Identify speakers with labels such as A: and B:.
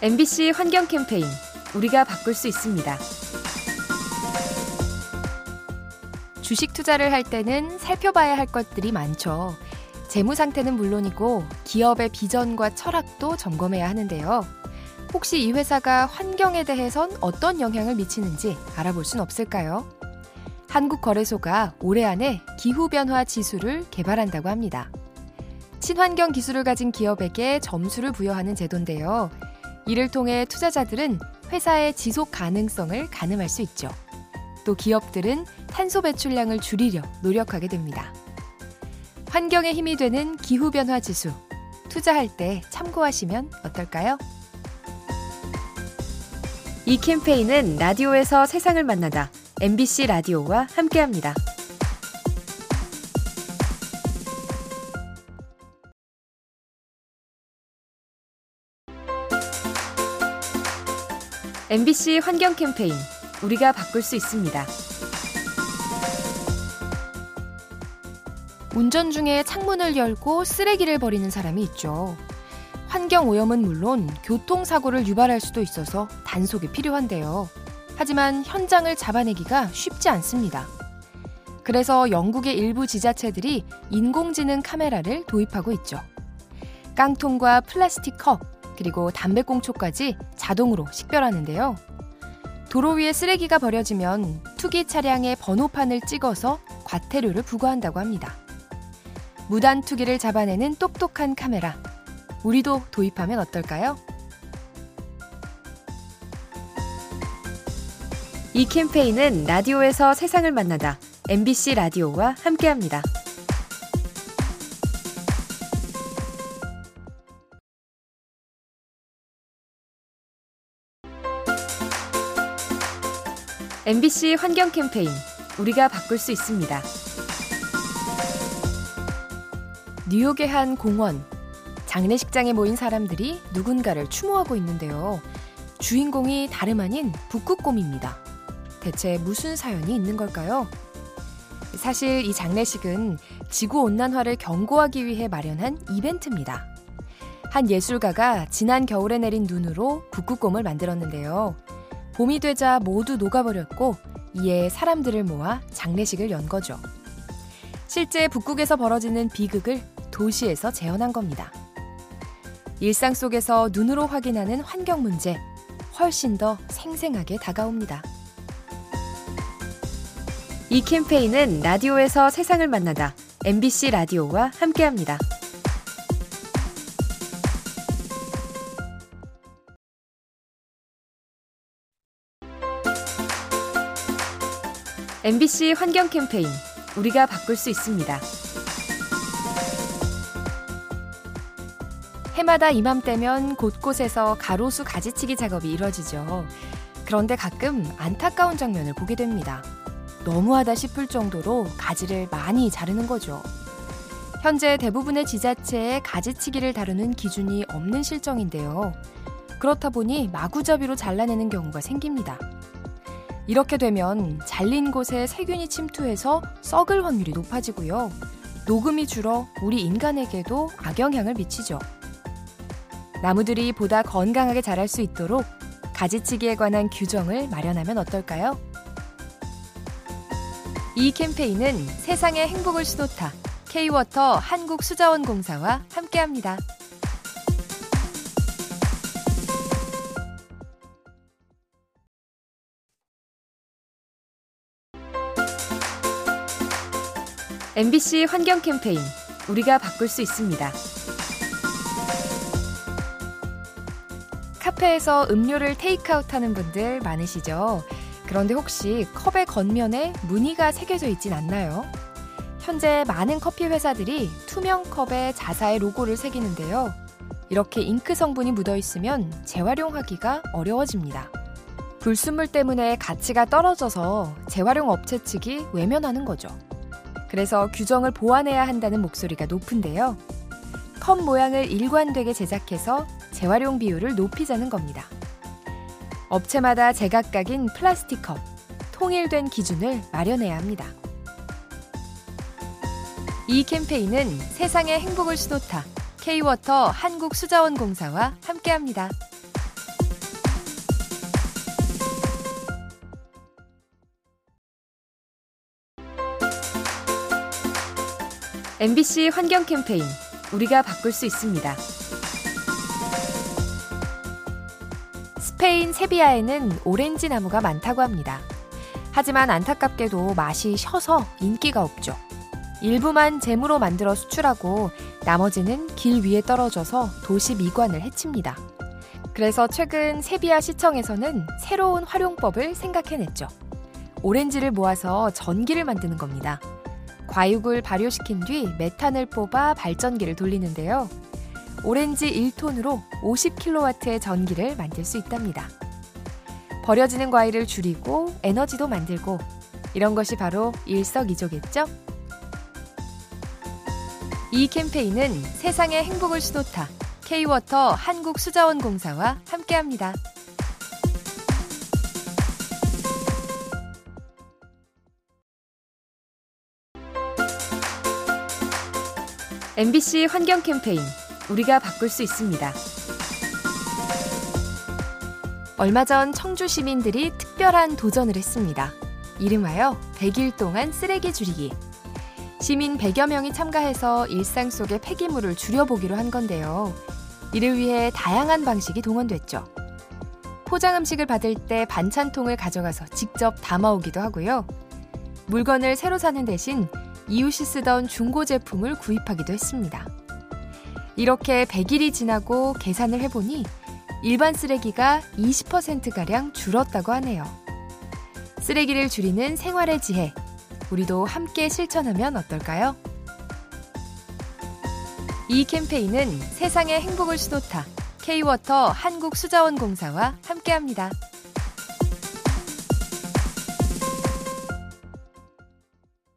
A: MBC 환경 캠페인 우리가 바꿀 수 있습니다. 주식 투자를 할 때는 살펴봐야 할 것들이 많죠. 재무 상태는 물론이고 기업의 비전과 철학도 점검해야 하는데요. 혹시 이 회사가 환경에 대해선 어떤 영향을 미치는지 알아볼 순 없을까요? 한국거래소가 올해 안에 기후변화 지수를 개발한다고 합니다. 친환경 기술을 가진 기업에게 점수를 부여하는 제도인데요. 이를 통해 투자자들은 회사의 지속 가능성을 가늠할 수 있죠. 또 기업들은 탄소 배출량을 줄이려 노력하게 됩니다. 환경에 힘이 되는 기후변화 지수. 투자할 때 참고하시면 어떨까요? 이 캠페인은 라디오에서 세상을 만나다 MBC 라디오와 함께합니다. MBC 환경 캠페인 우리가 바꿀 수 있습니다. 운전 중에 창문을 열고 쓰레기를 버리는 사람이 있죠. 환경 오염은 물론 교통사고를 유발할 수도 있어서 단속이 필요한데요. 하지만 현장을 잡아내기가 쉽지 않습니다. 그래서 영국의 일부 지자체들이 인공지능 카메라를 도입하고 있죠. 깡통과 플라스틱 컵, 그리고 담배꽁초까지 자동으로 식별하는데요. 도로 위에 쓰레기가 버려지면 투기 차량의 번호판을 찍어서 과태료를 부과한다고 합니다. 무단 투기를 잡아내는 똑똑한 카메라. 우리도 도입하면 어떨까요? 이 캠페인은 라디오에서 세상을 만나다 MBC 라디오와 함께합니다. MBC 환경 캠페인 우리가 바꿀 수 있습니다. 뉴욕의 한 공원. 장례식장에 모인 사람들이 누군가를 추모하고 있는데요. 주인공이 다름 아닌 북극곰입니다. 대체 무슨 사연이 있는 걸까요? 사실 이 장례식은 지구 온난화를 경고하기 위해 마련한 이벤트입니다. 한 예술가가 지난 겨울에 내린 눈으로 북극곰을 만들었는데요. 봄이 되자 모두 녹아버렸고 이에 사람들을 모아 장례식을 연 거죠. 실제 북극에서 벌어지는 비극을 도시에서 재현한 겁니다. 일상 속에서 눈으로 확인하는 환경 문제 훨씬 더 생생하게 다가옵니다. 이 캠페인은 라디오에서 세상을 만나다 MBC 라디오와 함께합니다. MBC 환경 캠페인 우리가 바꿀 수 있습니다. 해마다 이맘때면 곳곳에서 가로수 가지치기 작업이 이뤄지죠. 그런데 가끔 안타까운 장면을 보게 됩니다. 너무하다 싶을 정도로 가지를 많이 자르는 거죠. 현재 대부분의 지자체에 가지치기를 다루는 기준이 없는 실정인데요. 그렇다 보니 마구잡이로 잘라내는 경우가 생깁니다. 이렇게 되면 잘린 곳에 세균이 침투해서 썩을 확률이 높아지고요. 녹음이 줄어 우리 인간에게도 악영향을 미치죠. 나무들이 보다 건강하게 자랄 수 있도록 가지치기에 관한 규정을 마련하면 어떨까요? 이 캠페인은 세상의 행복을 수놓다 K-워터 한국수자원공사와 함께합니다. MBC 환경 캠페인 우리가 바꿀 수 있습니다. 카페에서 음료를 테이크아웃 하는 분들 많으시죠? 그런데 혹시 컵의 겉면에 무늬가 새겨져 있진 않나요? 현재 많은 커피 회사들이 투명 컵에 자사의 로고를 새기는데요. 이렇게 잉크 성분이 묻어 있으면 재활용하기가 어려워집니다. 불순물 때문에 가치가 떨어져서 재활용 업체 측이 외면하는 거죠. 그래서 규정을 보완해야 한다는 목소리가 높은데요. 컵 모양을 일관되게 제작해서 재활용 비율을 높이자는 겁니다. 업체마다 제각각인 플라스틱 컵, 통일된 기준을 마련해야 합니다. 이 캠페인은 세상의 행복을 수놓다 K-워터 한국수자원공사와 함께합니다. MBC 환경 캠페인 우리가 바꿀 수 있습니다. 스페인 세비야에는 오렌지 나무가 많다고 합니다. 하지만 안타깝게도 맛이 셔서 인기가 없죠. 일부만 잼으로 만들어 수출하고 나머지는 길 위에 떨어져서 도시 미관을 해칩니다. 그래서 최근 세비야 시청에서는 새로운 활용법을 생각해냈죠. 오렌지를 모아서 전기를 만드는 겁니다. 과육을 발효시킨 뒤 메탄을 뽑아 발전기를 돌리는데요. 오렌지 1톤으로 50kW의 전기를 만들 수 있답니다. 버려지는 과일을 줄이고 에너지도 만들고 이런 것이 바로 일석이조겠죠? 이 캠페인은 세상의 행복을 수놓다 K-워터 한국수자원공사와 함께합니다. MBC 환경 캠페인 우리가 바꿀 수 있습니다. 얼마 전 청주 시민들이 특별한 도전을 했습니다. 이름하여 100일 동안 쓰레기 줄이기. 시민 100여 명이 참가해서 일상 속의 폐기물을 줄여보기로 한 건데요. 이를 위해 다양한 방식이 동원됐죠. 포장 음식을 받을 때 반찬통을 가져가서 직접 담아오기도 하고요. 물건을 새로 사는 대신 이웃이 쓰던 중고 제품을 구입하기도 했습니다. 이렇게 100일이 지나고 계산을 해보니 일반 쓰레기가 20%가량 줄었다고 하네요. 쓰레기를 줄이는 생활의 지혜. 우리도 함께 실천하면 어떨까요? 이 캠페인은 세상의 행복을 수놓다. K-워터 한국수자원공사와 함께합니다.